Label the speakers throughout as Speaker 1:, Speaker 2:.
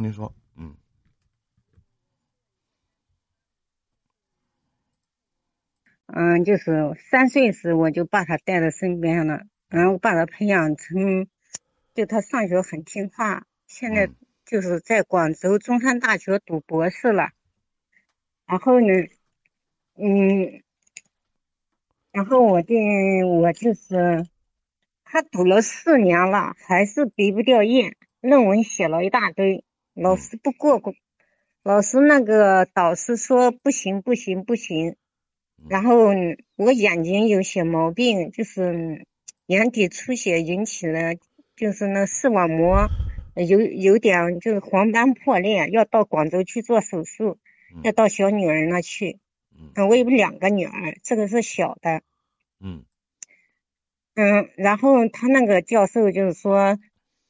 Speaker 1: 您说，嗯，
Speaker 2: 嗯，就是三岁时我就把他带到身边了，然后把他培养成，就他上学很听话，现在就是在广州中山大学读博士了。然后呢，嗯，然后我的我就是他读了四年了，还是毕不掉业，论文写了一大堆，老师不过过，老师那个导师说不行不行不行。然后我眼睛有些毛病，就是眼底出血引起了，就是那视网膜有有点就是黄斑破裂，要到广州去做手术，要到小女儿那去。嗯，我有两个女儿，这个是小的。
Speaker 1: 嗯。
Speaker 2: 嗯，然后他那个教授就是说，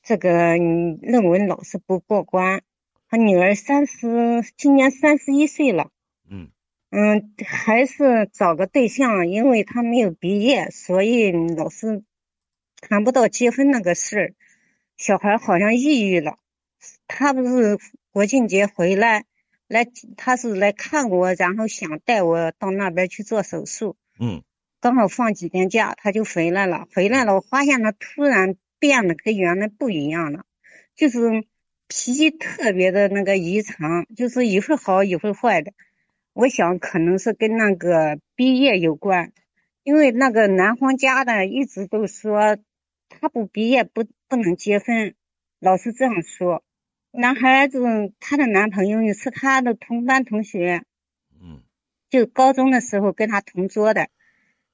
Speaker 2: 这个论文老是不过关。他女儿三十，今年三十一岁了。
Speaker 1: 嗯。
Speaker 2: 嗯，还是找个对象，因为他没有毕业，所以老是谈不到结婚那个事儿。小孩好像抑郁了，他不是国庆节回来，来他是来看我，然后想带我到那边去做手术。
Speaker 1: 嗯，
Speaker 2: 刚好放几天假，他就回来了。回来了，我发现他突然变得跟原来不一样了，就是脾气特别的那个异常，就是一会儿好一会儿坏的。我想可能是跟那个毕业有关，因为那个男方家的一直都说他不毕业不不能结婚，老是这样说。男孩子他的男朋友是他的同班同学，
Speaker 1: 嗯，
Speaker 2: 就高中的时候跟他同桌的。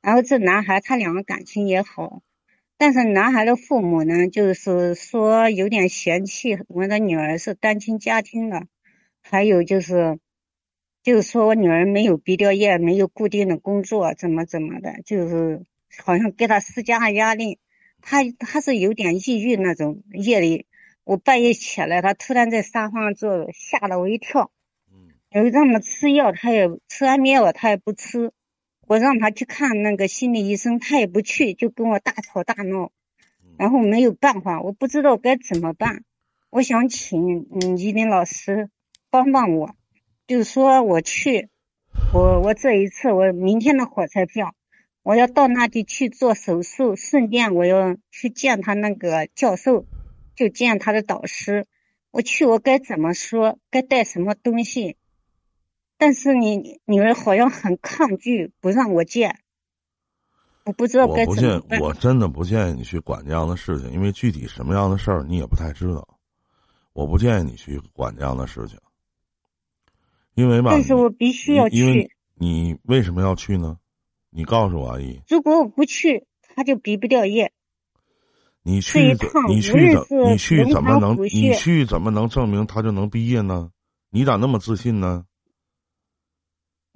Speaker 2: 然后这男孩他两个感情也好，但是男孩的父母呢，就是说有点嫌弃我的女儿是单亲家庭的，还有就是。就是说我女儿没有毕掉业，没有固定的工作，怎么怎么的，就是好像给她施加压力。她她是有点抑郁那种，夜里我半夜起来，她突然在沙发上坐着，吓了我一跳。
Speaker 1: 嗯。
Speaker 2: 然后让她吃药，她也吃安眠药，她也不吃。我让他去看那个心理医生，他也不去，就跟我大吵大闹。然后没有办法，我不知道该怎么办。我想请嗯依林老师帮帮我。就是说我去，我我这一次我明天的火车票，我要到那里去做手术，顺便我要去见他那个教授，就见他的导师。我去我该怎么说，该带什么东西？但是你女儿好像很抗拒，不让我见。我不知道该怎么
Speaker 1: 办。我真的不建议你去管这样的事情，因为具体什么样的事儿你也不太知道。我不建议你去管这样的事情。因为吧，
Speaker 2: 但是我必须要去。
Speaker 1: 你为什么要去呢？你告诉我阿姨。
Speaker 2: 如果我不去，他就毕不掉业。
Speaker 1: 你去，你去怎你去怎么能你去怎么能证明他就能毕业呢？你咋那么自信呢？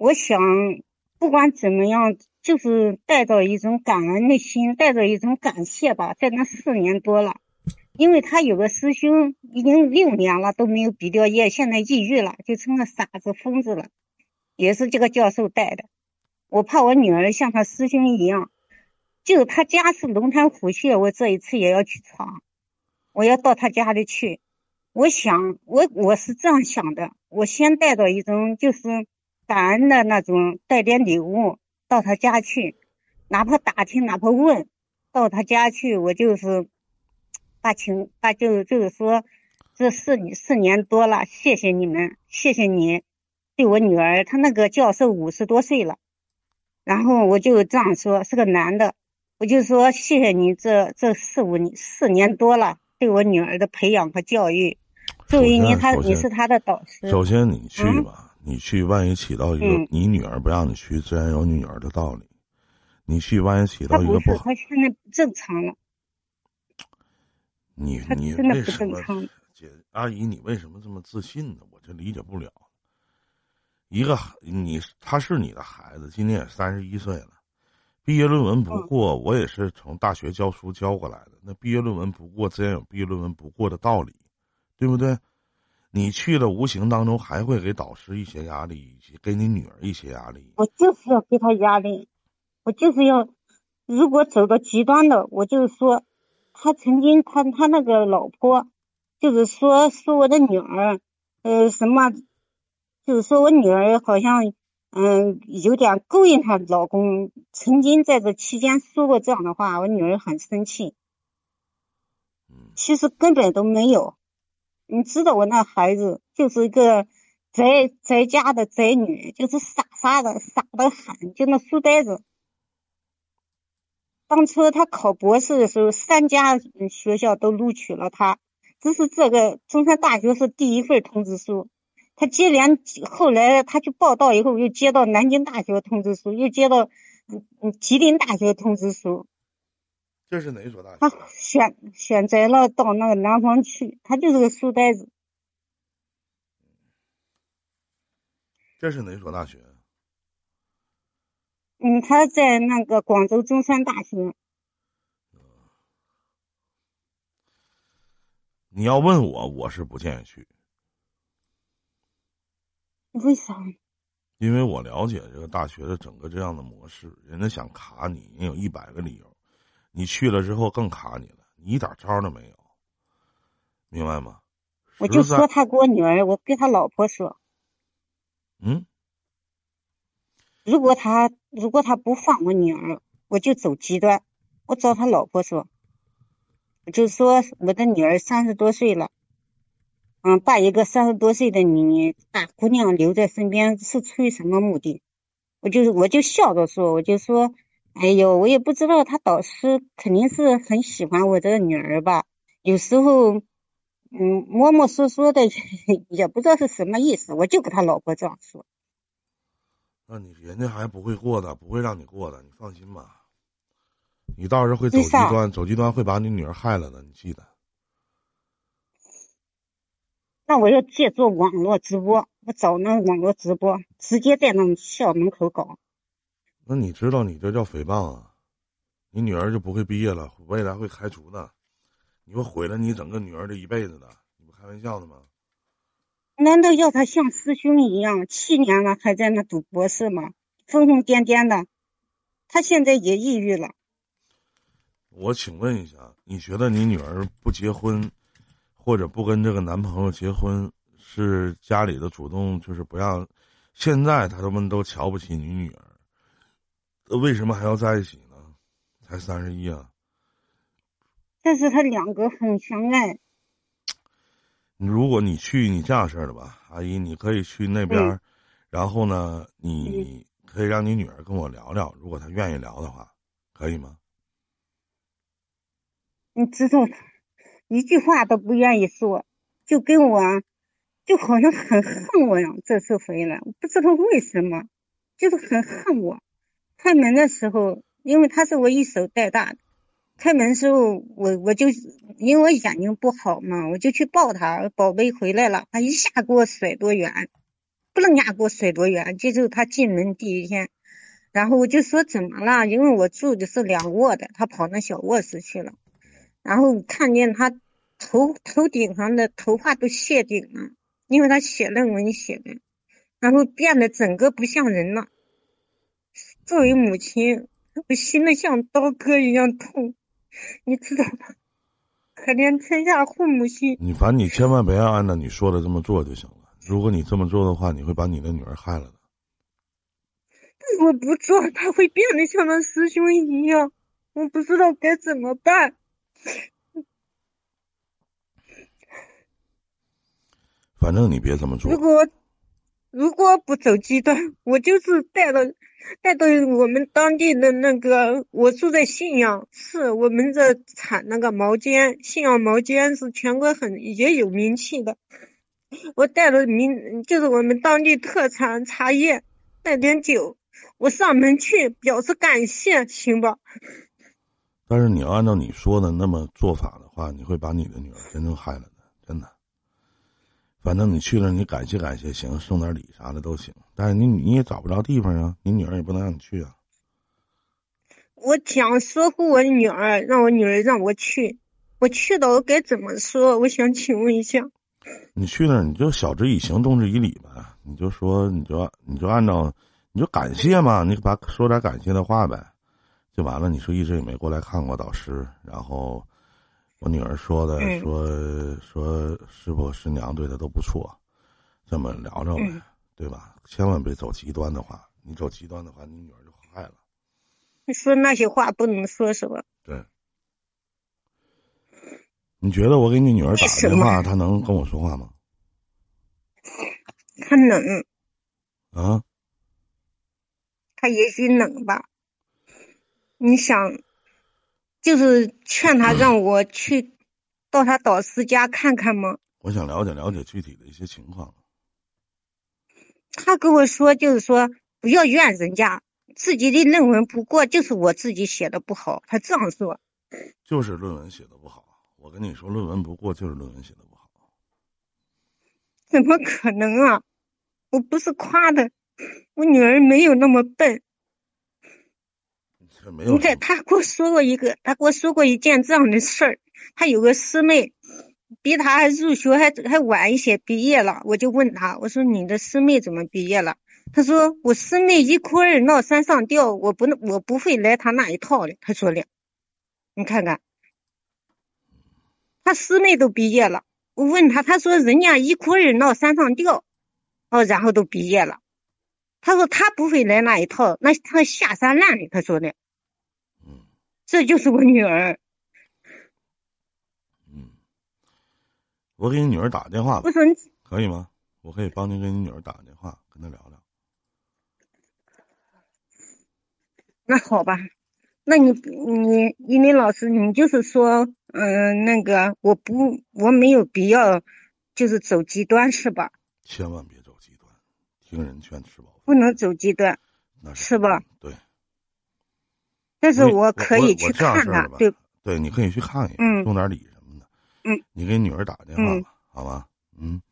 Speaker 2: 我想，不管怎么样，就是带着一种感恩的心，带着一种感谢吧。在那四年多了。因为他有个师兄，已经六年了都没有毕掉业，现在抑郁了，就成了傻子疯子了，也是这个教授带的。我怕我女儿像他师兄一样，就是他家是龙潭虎穴，我这一次也要去闯，我要到他家里去。我想，我我是这样想的，我先带着一种就是感恩的那种，带点礼物到他家去，哪怕打听，哪怕问，到他家去，我就是。把情把就就是说，这四四年多了，谢谢你们，谢谢你对我女儿。他那个教授五十多岁了，然后我就这样说，是个男的，我就说谢谢你这这四五四年多了对我女儿的培养和教育。作为你他你是他的导师。
Speaker 1: 首先你去吧，你去万一起到一个你女儿不让你去，自然有你女儿的道理。你去万一起到一个不
Speaker 2: 好，他现在不正常了。
Speaker 1: 你你为什么姐阿姨你为什么这么自信呢？我就理解不了。一个你他是你的孩子，今年也三十一岁了，毕业论文不过，我也是从大学教书教过来的。那毕业论文不过，自然有毕业论文不过的道理，对不对？你去了，无形当中还会给导师一些压力，以及给你女儿一些压力。
Speaker 2: 我就是要给她压力，我就是要，如果走到极端的，我就是说。他曾经，他他那个老婆就是说说我的女儿，呃，什么，就是说我女儿好像，嗯，有点勾引她老公，曾经在这期间说过这样的话，我女儿很生气。其实根本都没有，你知道我那孩子就是一个宅宅家的宅女，就是傻傻的，傻的很，就那书呆子。当初他考博士的时候，三家学校都录取了他，只是这个中山大学是第一份通知书。他接连后来他去报道以后，又接到南京大学通知书，又接到嗯嗯吉林大学通知书。
Speaker 1: 这是哪所大学？
Speaker 2: 他选选择了到那个南方去，他就是个书呆子。
Speaker 1: 这是哪所大学？
Speaker 2: 嗯，他在那个广州中山大学。
Speaker 1: 你要问我，我是不建议去。
Speaker 2: 为啥？
Speaker 1: 因为我了解这个大学的整个这样的模式，人家想卡你，有一百个理由。你去了之后更卡你了，你一点招都没有，明白吗？
Speaker 2: 我就说他给我女儿，我跟他老婆说，
Speaker 1: 嗯。
Speaker 2: 如果他如果他不放我女儿，我就走极端。我找他老婆说，就说我的女儿三十多岁了，嗯，把一个三十多岁的女大姑娘留在身边是出于什么目的？我就我就笑着说，我就说，哎呦，我也不知道他导师肯定是很喜欢我这个女儿吧。有时候，嗯，摸摸索索的，也不知道是什么意思。我就跟他老婆这样说。
Speaker 1: 那你人家还不会过的，不会让你过的，你放心吧。你到时候会走极端，走极端会把你女儿害了的，你记得。
Speaker 2: 那我要借助网络直播，我找那网络直播，直接在那校门口搞。
Speaker 1: 那你知道你这叫诽谤啊？你女儿就不会毕业了，未来会开除的，你会毁了你整个女儿的一辈子的，你不开玩笑的吗？
Speaker 2: 难道要他像师兄一样七年了还在那读博士吗？疯疯癫癫的，他现在也抑郁了。
Speaker 1: 我请问一下，你觉得你女儿不结婚，或者不跟这个男朋友结婚，是家里的主动，就是不让？现在他们都瞧不起你女儿，为什么还要在一起呢？才三十一啊！
Speaker 2: 但是他两个很相爱。
Speaker 1: 如果你去，你这样式的吧，阿姨，你可以去那边，然后呢，你可以让你女儿跟我聊聊，如果她愿意聊的话，可以吗？
Speaker 2: 你知道，一句话都不愿意说，就跟我，就好像很恨我呀。这次回来，我不知道为什么，就是很恨我。开门的时候，因为他是我一手带大的。开门时候，我我就因为我眼睛不好嘛，我就去抱他，宝贝回来了，他一下给我甩多远，不能呀给我甩多远。就是他进门第一天，然后我就说怎么了？因为我住的是两卧的，他跑那小卧室去了，然后看见他头头顶上的头发都谢顶了，因为他写论文写的，然后变得整个不像人了。作为母亲，我心的像刀割一样痛。你知道吗？可怜天下父母心。
Speaker 1: 你反正你千万不要按照你说的这么做就行了。如果你这么做的话，你会把你的女儿害了的。
Speaker 2: 我不做，他会变得像他师兄一样，我不知道该怎么办。
Speaker 1: 反正你别这么做。
Speaker 2: 如果如果不走极端，我就是带着。带到我们当地的那个，我住在信阳市，我们这产那个毛尖，信阳毛尖是全国很也有名气的。我带了名，就是我们当地特产茶叶，带点酒，我上门去表示感谢，行不？
Speaker 1: 但是你要按照你说的那么做法的话，你会把你的女儿真正害了，反正你去了，你感谢感谢行，送点礼啥的都行。但是你你也找不着地方啊，你女儿也不能让你去啊。
Speaker 2: 我想说服我女儿，让我女儿让我去。我去了，我该怎么说？我想请问一下。
Speaker 1: 你去那儿，你就晓之以情，动之以理呗。你就说，你就你就按照，你就感谢嘛，你把说点感谢的话呗，就完了。你说一直也没过来看过导师，然后我女儿说的说说师傅师娘对她都不错，这么聊聊呗，对吧？千万别走极端的话，你走极端的话，你女儿就害了。
Speaker 2: 说那些话不能说，什么？
Speaker 1: 对。你觉得我给你女儿打电话，她能跟我说话吗？
Speaker 2: 她能。
Speaker 1: 啊。
Speaker 2: 她也许能吧。你想，就是劝他让我去到他导师家看看吗？
Speaker 1: 我想了解了解具体的一些情况。
Speaker 2: 他跟我说，就是说不要怨人家，自己的论文不过就是我自己写的不好。他这样说。
Speaker 1: 就是论文写的不好。我跟你说，论文不过就是论文写的不好。
Speaker 2: 怎么可能啊！我不是夸的，我女儿没有那么笨。
Speaker 1: 你
Speaker 2: 看，他给我说过一个，他给我说过一件这样的事儿。他有个师妹，比他入学还还晚一些，毕业了。我就问他，我说你的师妹怎么毕业了？他说我师妹一哭二闹三上吊，我不能，我不会来他那一套的。他说的，你看看。他师妹都毕业了，我问他，他说人家一哭二闹三上吊，哦，然后都毕业了。他说他不会来那一套，那他下三滥的。他说的，
Speaker 1: 嗯，
Speaker 2: 这就是我女儿。
Speaker 1: 嗯，我给你女儿打个电话吧，
Speaker 2: 我说
Speaker 1: 可以吗？我可以帮您给你女儿打个电话，跟她聊聊。
Speaker 2: 那好吧。那你你依林老师，你就是说，嗯，那个我不我没有必要，就是走极端是吧？
Speaker 1: 千万别走极端，听人劝吃饱。
Speaker 2: 不能走极端，那
Speaker 1: 是
Speaker 2: 吧？
Speaker 1: 对。
Speaker 2: 但是我可以去看他，对
Speaker 1: 对，你可以去看一眼，送点礼什么的。嗯。你给女儿打个电话吧，好吧？嗯。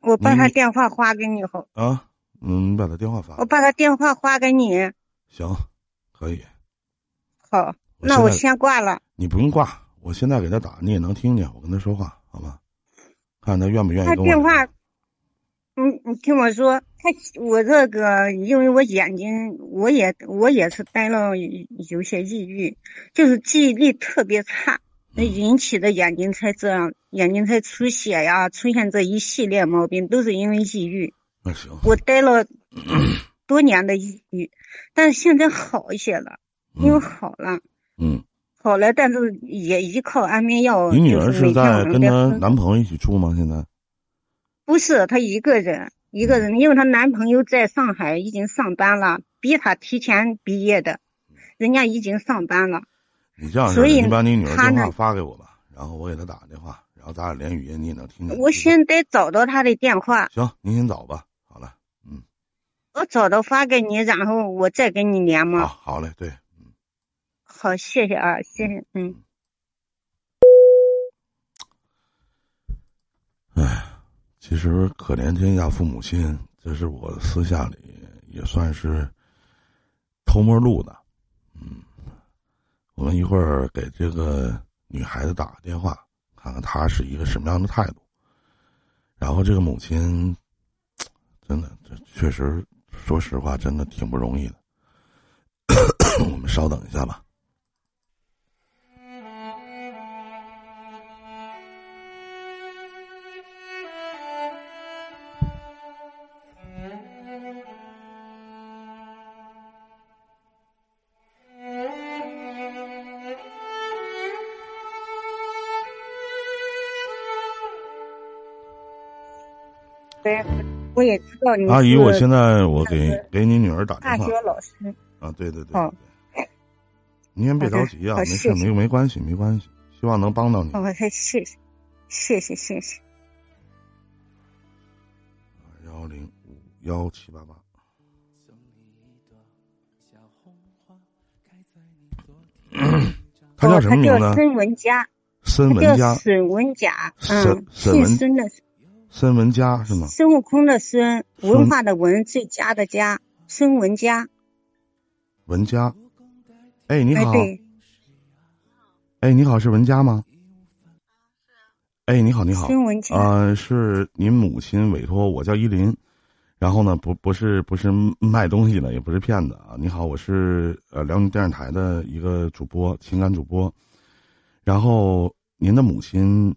Speaker 2: 我把他电话发给你好。
Speaker 1: 啊，嗯，你把他电话发。
Speaker 2: 我把他电话发给你。
Speaker 1: 行，可以。
Speaker 2: 好，那我先挂了。
Speaker 1: 你不用挂，我现在给他打，你也能听见我跟他说话，好吧？看他愿不愿意。他
Speaker 2: 电话，嗯，你听我说，他我这个，因为我眼睛，我也我也是待了有些抑郁，就是记忆力特别差，那引起的眼睛才这样，眼睛才出血呀，出现这一系列毛病，都是因为抑郁。
Speaker 1: 那行。
Speaker 2: 我待了 多年的抑郁，但是现在好一些了。因为好了，
Speaker 1: 嗯，
Speaker 2: 好了，但是也依靠安眠药。
Speaker 1: 你女儿是在跟她男朋友一起住吗？现在？
Speaker 2: 不是，她一个人，一个人，因为她男朋友在上海已经上班了，比她提前毕业的，人家已经上班了。
Speaker 1: 你这样，所以你把你女儿电话发给我吧，然后我给她打个电话，然后咱俩连语音，你也能听见。
Speaker 2: 我先得找到她的电话。
Speaker 1: 行，您先找吧。好了，嗯。
Speaker 2: 我找到发给你，然后我再跟你连吗？
Speaker 1: 好，好嘞，对。
Speaker 2: 嗯好，谢谢啊，谢谢，嗯。
Speaker 1: 哎，其实可怜天下父母心，这是我私下里也算是偷摸录的。嗯，我们一会儿给这个女孩子打个电话，看看她是一个什么样的态度。然后这个母亲，真的，这确实，说实话，真的挺不容易的。我们稍等一下吧。
Speaker 2: 我也知道你
Speaker 1: 阿姨，我现在我给给你女儿打电
Speaker 2: 话。大学老师
Speaker 1: 啊，对对对。好，您先别着急啊，没事，没没关系，没关系。希望能帮到你。
Speaker 2: 我谢谢，谢谢谢谢。
Speaker 1: 幺零五幺七八八。他叫什么名字？
Speaker 2: 孙文佳。
Speaker 1: 孙文佳。
Speaker 2: 孙文佳。嗯，姓孙的。
Speaker 1: 孙文佳是吗？
Speaker 2: 孙悟空的孙，文化的文，最佳的佳，孙文佳。
Speaker 1: 文佳，哎，你好。
Speaker 2: 哎，
Speaker 1: 哎，你好，是文佳吗？哎，你好，你好。
Speaker 2: 孙文佳。
Speaker 1: 呃，是您母亲委托我叫依林，然后呢，不不是不是卖东西的，也不是骗子啊。你好，我是呃辽宁电视台的一个主播，情感主播。然后您的母亲，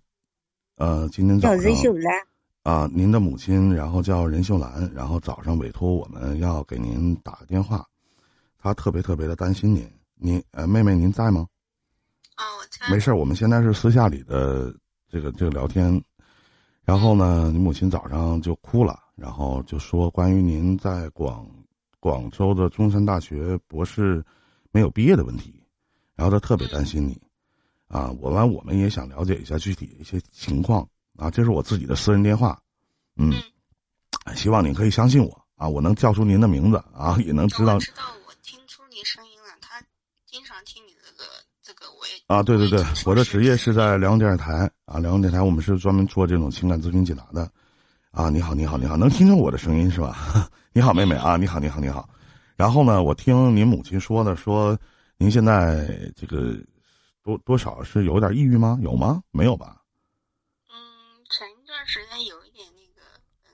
Speaker 1: 呃，今天早上
Speaker 2: 叫任秀兰。
Speaker 1: 啊，您的母亲，然后叫任秀兰，然后早上委托我们要给您打个电话，她特别特别的担心您。您呃，妹妹您在吗？
Speaker 3: 啊，我在。
Speaker 1: 没事我们现在是私下里的这个这个聊天。然后呢，你母亲早上就哭了，然后就说关于您在广广州的中山大学博士没有毕业的问题，然后她特别担心你。啊，我完我们也想了解一下具体的一些情况。啊，这是我自己的私人电话，嗯，希望您可以相信我啊，我能叫出您的名字啊，也能知道。
Speaker 3: 知道我听出你声音了，他经常听你这个这个，我也
Speaker 1: 啊，对对对，我的职业是在辽宁电视台啊，辽宁电视台我们是专门做这种情感咨询解答的，啊，你好，你好，你好，能听见我的声音是吧？你好，妹妹啊，你好，你好，你好。然后呢，我听您母亲说的，说您现在这个多多少是有点抑郁吗？有吗？没有吧？
Speaker 3: 时间有一点那个，嗯，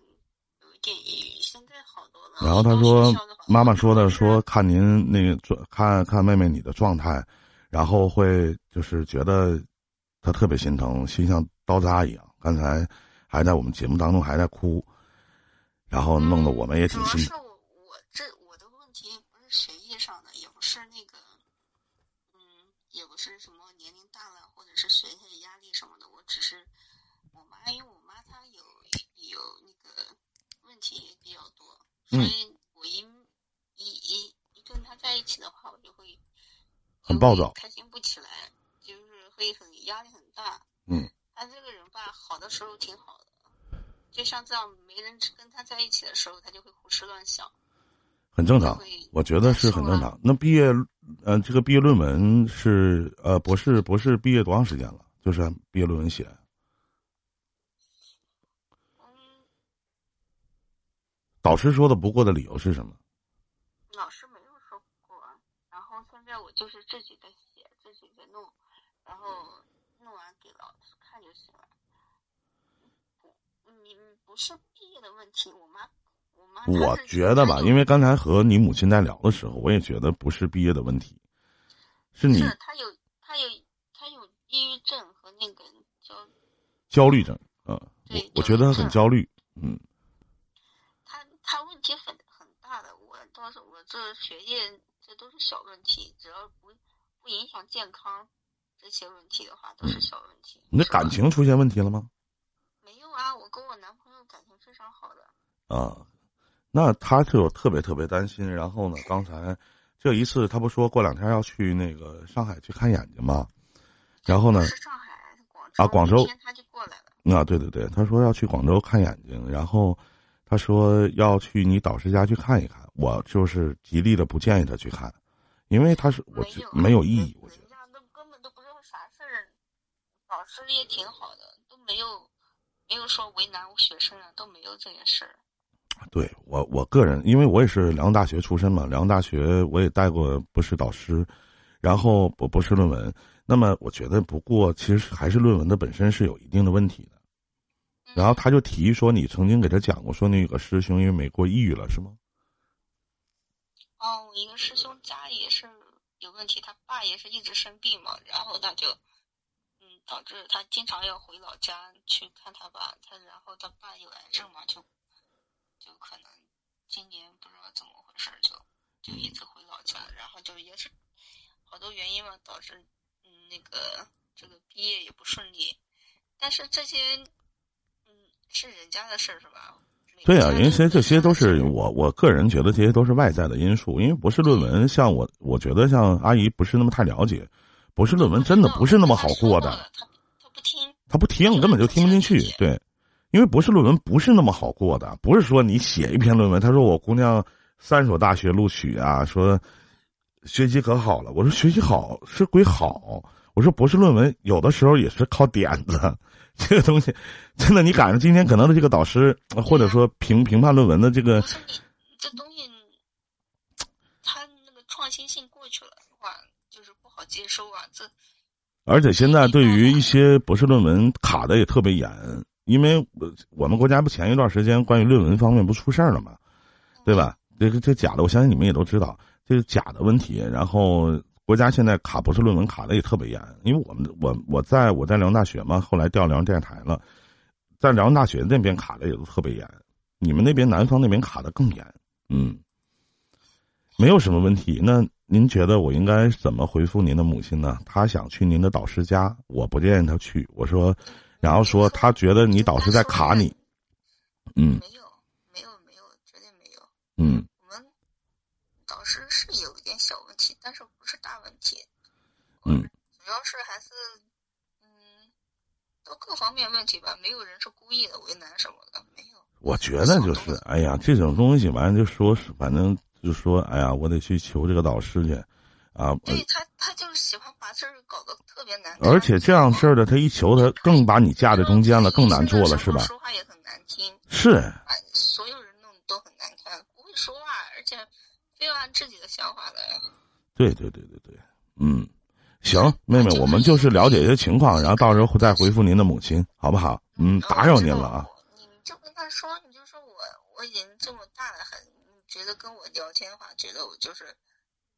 Speaker 3: 有一点抑郁，现在好多了。
Speaker 1: 然后他说，妈妈说的说看您那个状，看看妹妹你的状态，然后会就是觉得，他特别心疼，心像刀扎一样。刚才还在我们节目当中还在哭，然后弄得我们也挺心。
Speaker 3: 疼。我我这我的问题不是学业上的，也不是那个，嗯，也不是什么年龄大了或者是学业压力什么的，我只是我妈因为我。也比较多，所以我一一一一跟他在一起的话，我就会
Speaker 1: 很暴躁，
Speaker 3: 开心不起来，就是会很压力很大。
Speaker 1: 嗯，
Speaker 3: 他这个人吧，好的时候挺好的，就像这样没人跟他在一起的时候，他就会胡思乱想，
Speaker 1: 很正常。我觉得是很正常。那毕业，呃，这个毕业论文是呃博士博士毕业多长时间了？就是毕业论文写。导师说的不过的理由是什么？
Speaker 3: 老师没有说过，然后现在我就是自己在写，自己在弄，然后弄完给老师看就行了。不，你不是毕业的问题，我妈，我妈。
Speaker 1: 我觉得吧，因为刚才和你母亲在聊的时候，我也觉得不是毕业的问题，
Speaker 3: 是
Speaker 1: 你。
Speaker 3: 他有，他有，他有抑郁症和那个焦
Speaker 1: 焦虑症啊。我，我觉得他很焦虑，嗯。
Speaker 3: 他问题很很大的，我倒是我这学业这都是小问题，只要不不影响健康，这些问题的话都是小问题。
Speaker 1: 你的感情出现问题了吗？
Speaker 3: 没有啊，我跟我男朋友感情非常好
Speaker 1: 的。啊，那他就特别特别担心。然后呢，刚才这一次他不说过两天要去那个上海去看眼睛吗？然后呢？
Speaker 3: 是上海，广州
Speaker 1: 啊，广州。
Speaker 3: 他就过来了。
Speaker 1: 啊，对对对，他说要去广州看眼睛，然后。他说要去你导师家去看一看，我就是极力的不建议他去看，因为他是我没
Speaker 3: 有
Speaker 1: 意义。我觉得
Speaker 3: 那根本都不知道啥事儿，导师也挺好的，都没有没有说为难学生啊，都没有这件事儿。
Speaker 1: 对我我个人，因为我也是辽宁大学出身嘛，辽宁大学我也带过博士导师，然后博博士论文，那么我觉得不过其实还是论文的本身是有一定的问题的。然后他就提议说：“你曾经给他讲过，说那个师兄因为美国抑郁了，是吗？”
Speaker 3: 哦，我一个师兄家里也是有问题，他爸也是一直生病嘛，然后他就，嗯，导致他经常要回老家去看他爸，他然后他爸有癌症嘛，就，就可能今年不知道怎么回事就就一直回老家，然后就也是好多原因嘛，导致嗯那个这个毕业也不顺利，但是这些。是人家的事儿是吧？对
Speaker 1: 啊，因为这这些都是我我个人觉得这些都是外在的因素。因为博士论文，像我我觉得像阿姨不是那么太了解，博士论文真的不是那么好过的。
Speaker 3: 他他不听，
Speaker 1: 他不听，根本就听不进去。对，因为博士论文不是那么好过的，不是说你写一篇论文，他说我姑娘三所大学录取啊，说学习可好了。我说学习好是归好，我说博士论文有的时候也是靠点子。这个东西，真的，你赶上今天可能的这个导师，或者说评评判论文的这个，
Speaker 3: 这东西，他那个创新性过去了的话，就是不好接收啊。这，
Speaker 1: 而且现在对于一些博士论文卡的也特别严，因为我们国家不前一段时间关于论文方面不出事儿了嘛，对吧？这个这假的，我相信你们也都知道，这是假的问题。然后国家现在卡博士论文卡的也特别严，因为我们我我在我在辽宁大学嘛，后来调辽宁电视台了，在辽宁大学那边卡的也都特别严，你们那边南方那边卡的更严，嗯，没有什么问题。那您觉得我应该怎么回复您的母亲呢？她想去您的导师家，我不建议她去。我说，然后说她觉得你导师在卡你，嗯，
Speaker 3: 没有，没有，没有，绝对没有。
Speaker 1: 嗯，
Speaker 3: 我们导师是有是大问题。
Speaker 1: 嗯，
Speaker 3: 主要是还是，嗯，都各方面问题吧。没有人是故意的为难什么的，没有。
Speaker 1: 我觉得就是，哎呀，这种东西，完了就说是，反正就说，哎呀，我得去求这个导师去，啊，
Speaker 3: 对他，他就是喜欢把事儿搞得特别难。
Speaker 1: 而且这样事儿的，他一求他更把你架在中间了，更难做了，是吧？
Speaker 3: 说话也很难听，
Speaker 1: 是，
Speaker 3: 把所有人弄得都很难看，不会说话，而且非要按自己的想法来。
Speaker 1: 对对对对对，嗯，行，妹妹，我们就是了解一些情况，然后到时候再回复您的母亲，好不好？嗯，打扰您了啊。
Speaker 3: 你就跟他说，你就说我我已经这么大了，很觉得跟我聊天的话，觉得我就是，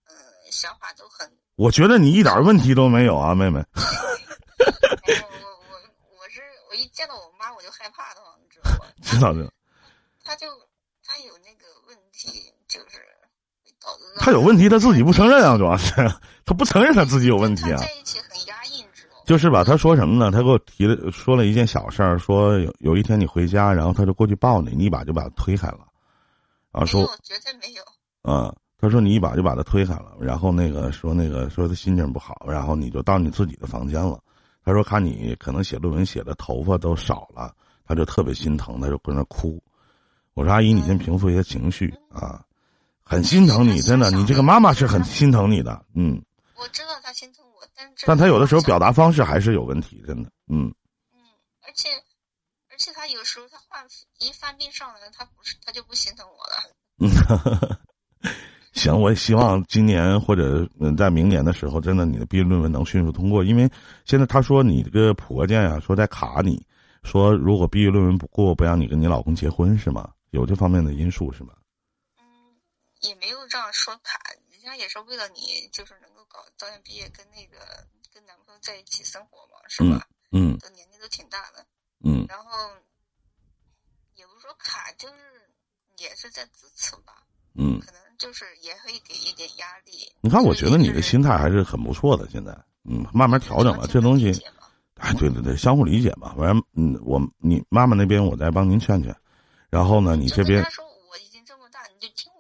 Speaker 3: 嗯、想法都很。
Speaker 1: 我觉得你一点问题都没有啊，妹妹。
Speaker 3: 我我我我是我一见到我妈我就害怕的慌，你知道吗？
Speaker 1: 知 道知道。
Speaker 3: 他就他有那个问题，就是
Speaker 1: 他有问题，他自己不承认啊，主要是他不承认他自己有问题啊。
Speaker 3: 在一起很压抑，你知道？
Speaker 1: 就是吧，他说什么呢？他给我提了说了一件小事儿，说有有一天你回家，然后他就过去抱你，你一把就把他推开了，啊，说
Speaker 3: 没有，绝对没有。
Speaker 1: 嗯，他说你一把就把他推开了，然后那个说那个说他心情不好，然后你就到你自己的房间了。他说看你可能写论文写的头发都少了，他就特别心疼，他就搁那哭。我说阿姨，你先平复一下情绪啊，很心疼你，真的，你这个妈妈是很心疼你的，嗯。
Speaker 3: 我知道他心疼我，但是
Speaker 1: 但他有的时候表达方式还是有问题，真的，嗯。
Speaker 3: 嗯，而且而且他有时候他患一犯病上来，他不是他就不心疼我了。
Speaker 1: 嗯，行，我也希望今年或者嗯在明年的时候，真的你的毕业论文能迅速通过，因为现在他说你这个婆家呀，说在卡你，说如果毕业论文不过，不让你跟你老公结婚是吗？有这方面的因素是吗？
Speaker 3: 嗯，也没有这样说卡，人家也是为了你，就是能够搞早点毕业，跟那个跟男朋友在一起生活嘛，是吧？
Speaker 1: 嗯
Speaker 3: 都年纪都挺大的，
Speaker 1: 嗯
Speaker 3: 然后也不是说卡，就是也是在支持吧，
Speaker 1: 嗯，
Speaker 3: 可能就是也会给一点压力。
Speaker 1: 你看，我觉得你的
Speaker 3: 的
Speaker 1: 心态还是很不错的，现在，嗯，慢慢调整吧，这东西，哎，对对对，相互理解吧。反正，嗯，我你妈妈那边我再帮您劝劝，然后呢，你这边
Speaker 3: 他说我已经这么大，你就听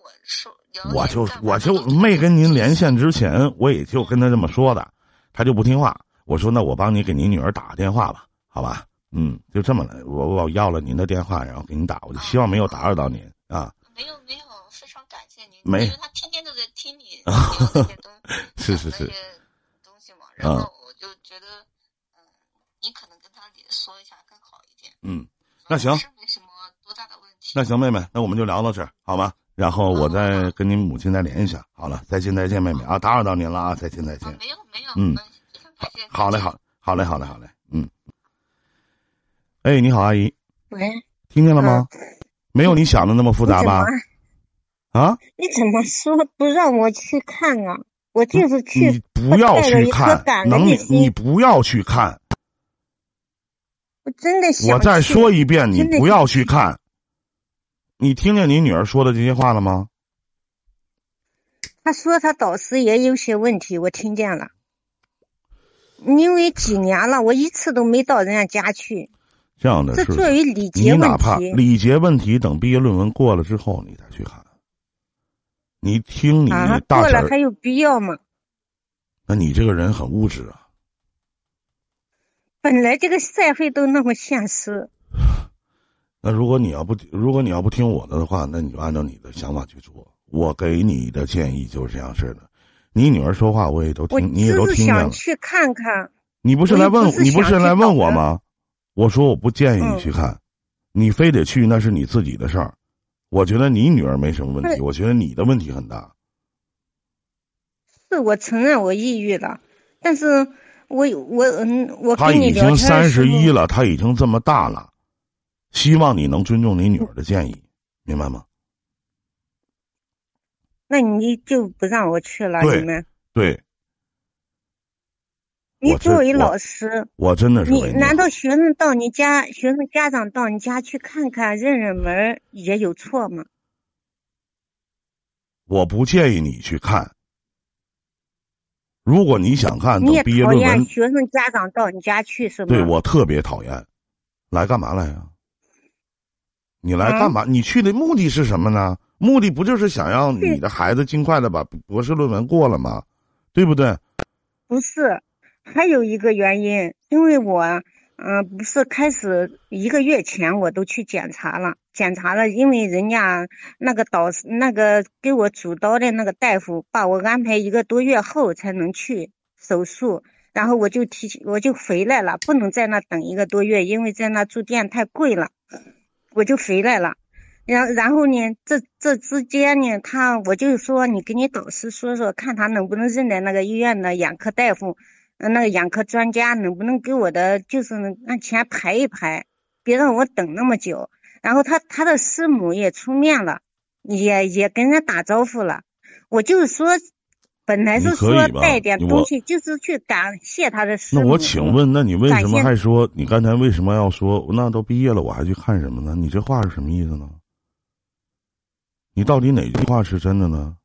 Speaker 3: 我
Speaker 1: 就我就没跟您连线之前，我也就跟他这么说的，他就不听话。我说那我帮你给您女儿打个电话吧，好吧？嗯，就这么来，我我要了您的电话，然后给您打，我就希望没有打扰到您啊。
Speaker 3: 没有没有，非常感谢您。
Speaker 1: 没
Speaker 3: 因为他天天都在听你 聊那些东
Speaker 1: 是是是
Speaker 3: 东西嘛，然后我就觉得，嗯，你可能跟他也说一下更好一点。
Speaker 1: 嗯，那行
Speaker 3: 是没什么多大的问题。
Speaker 1: 那行，妹妹，那我们就聊到这儿，好吗？然后我再跟您母亲再联系一下。好了，再见再见，妹妹啊，打扰到您了啊，再见再
Speaker 3: 啊
Speaker 1: 见，。
Speaker 3: 没有没有，
Speaker 1: 嗯。好嘞，好，好嘞，好嘞，好嘞，嗯。哎，你好，阿姨，
Speaker 2: 喂，
Speaker 1: 听见了吗？没有你想的那么复杂吧啊，
Speaker 2: 你怎么说不让我去看啊？我就是去
Speaker 1: 你不要去看，能你你不要去看。
Speaker 2: 我真的想
Speaker 1: 我再说一遍，你不要去看。你听见你女儿说的这些话了吗？
Speaker 2: 她说她导师也有些问题，我听见了。因为几年了，我一次都没到人家家去，
Speaker 1: 这样的
Speaker 2: 这？作为礼节问
Speaker 1: 哪怕
Speaker 2: 题
Speaker 1: 礼节问题，等毕业论文过了之后，你再去看。你听你
Speaker 2: 啊，过了还有必要吗？
Speaker 1: 那你这个人很物质啊。
Speaker 2: 本来这个社会都那么现实，
Speaker 1: 那如果你要不如果你要不听我的的话，那你就按照你的想法去做。我给你的建议就是这样式的。你女儿说话我也都听，你也都听见了。
Speaker 2: 想去看看。
Speaker 1: 你不是来问你不是来问我吗？我说我不建议你
Speaker 2: 嗯
Speaker 1: 去看，你非得去那是你自己的事儿。我觉得你女儿没什么问题，我觉得你的问题很大。
Speaker 2: 是我承认我抑郁了，但是我我嗯，我
Speaker 1: 她
Speaker 2: 跟你
Speaker 1: 已经
Speaker 2: 聊天的
Speaker 1: 三
Speaker 2: 时候
Speaker 1: 十一了，她已经这么大了，希望你能尊重你女儿的建议，明白吗？
Speaker 2: 那你就不让我去了，
Speaker 1: 对
Speaker 2: 你们
Speaker 1: 对，
Speaker 2: 你作为老师，
Speaker 1: 我真的是
Speaker 2: 你难道学生到你家，学生家长到你家去看看、认认门也有错吗？
Speaker 1: 我不建议你去看。如果你想看，
Speaker 2: 你也
Speaker 1: 讨
Speaker 2: 厌学生家长到你家去是吗？
Speaker 1: 对我特别讨厌。来干嘛来呀？你来干嘛？你去的目的是什么呢？目的不就是想让你的孩子尽快的把博士论文过了吗？对不对？
Speaker 2: 不是，还有一个原因，因为我，嗯，不是开始一个月前我都去检查了，检查了，因为人家那个导师那个给我主刀的那个大夫把我安排一个多月后才能去手术，然后我就提我就回来了，不能在那等一个多月，因为在那住店太贵了。我就回来了，然然后呢，这这之间呢，他我就说你跟你导师说说，看他能不能认得那个医院的眼科大夫，那个眼科专家能不能给我的就是按钱排一排，别让我等那么久。然后他他的师母也出面了，也也跟人家打招呼了。我就说。本来是说带点东西，就是去感谢他的师
Speaker 1: 那我请问，那你为什么还说你刚才为什么要说那都毕业了我还去看什么呢？你这话是什么意思呢？你到底哪句话是真的呢？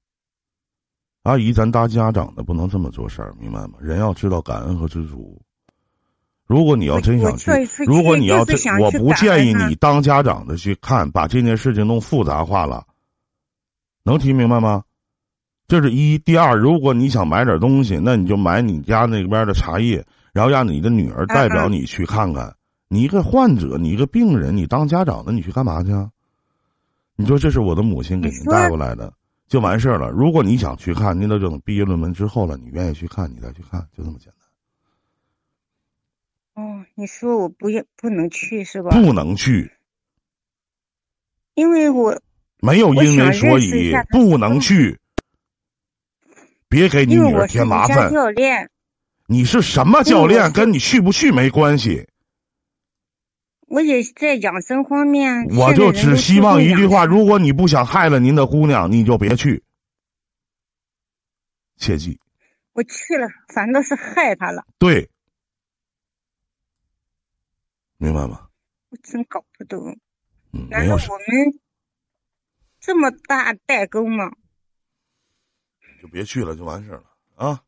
Speaker 1: 阿姨，咱当家长的不能这么做事儿，明白吗？人要知道感恩和知足。如果你要真想去，如果你要真，我不建议你当家长的去看，把这件事情弄复杂化了。能听明白吗？这是一，第二，如果你想买点东西，那你就买你家那边的茶叶，然后让你的女儿代表你去看看。你一个患者，你一个病人，你当家长的，你去干嘛去？你说这是我的母亲给您带过来的，就完事儿了。如果你想去看，您都等毕业论文之后了，你愿意去看，你再去看，就这么简
Speaker 2: 单。哦，你说我不要不能去是吧？
Speaker 1: 不能去，
Speaker 2: 因为我
Speaker 1: 没有因为所以不能去。别给你女儿添麻烦。
Speaker 2: 教练，
Speaker 1: 你是什么教练？跟你去不去没关系。
Speaker 2: 我也在养生方面。
Speaker 1: 我就只希望一句话：如果你不想害了您的姑娘，你就别去。切记。
Speaker 2: 我去了，反倒是害她了。
Speaker 1: 对，明白吗？
Speaker 2: 我真搞不懂。
Speaker 1: 嗯，
Speaker 2: 难道我们这么大代沟吗？
Speaker 1: 就别去了，就完事了啊，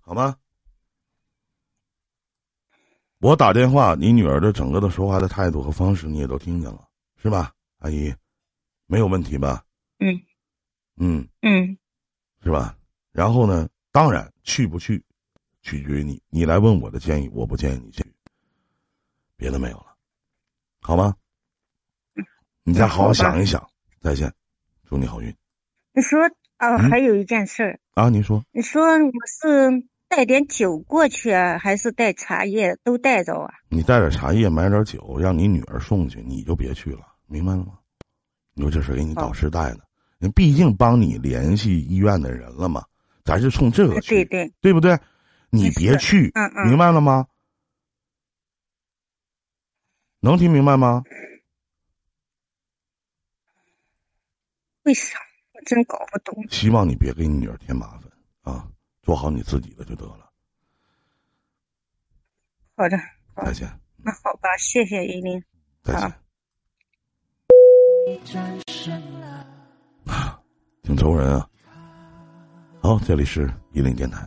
Speaker 1: 好吗？我打电话，你女儿的整个的说话的态度和方式你也都听见了，是吧，阿姨？没有问题吧？
Speaker 2: 嗯，
Speaker 1: 嗯
Speaker 2: 嗯，
Speaker 1: 是吧？然后呢？当然，去不去，取决于你。你来问我的建议，我不建议你去，别的没有了，好吗？你再好好想一想。再见，祝你好运。
Speaker 2: 你说。哦，还有一件事儿
Speaker 1: 啊，你说，
Speaker 2: 你说我是带点酒过去啊，还是带茶叶都带着啊？
Speaker 1: 你带点茶叶，买点酒，让你女儿送去，你就别去了，明白了吗？你说这是给你导师带的，人毕竟帮你联系医院的人了嘛，咱是冲这个去，
Speaker 2: 对对，
Speaker 1: 对不对？你别去，
Speaker 2: 嗯嗯，
Speaker 1: 明白了吗？能听明白吗？
Speaker 2: 为啥？真搞不懂。
Speaker 1: 希望你别给你女儿添麻烦啊，做好你自己的就得了。
Speaker 2: 好的，
Speaker 1: 再见。
Speaker 2: 那好吧，谢谢依林。
Speaker 1: 再见。啊，挺愁人啊。好，这里是依林电台。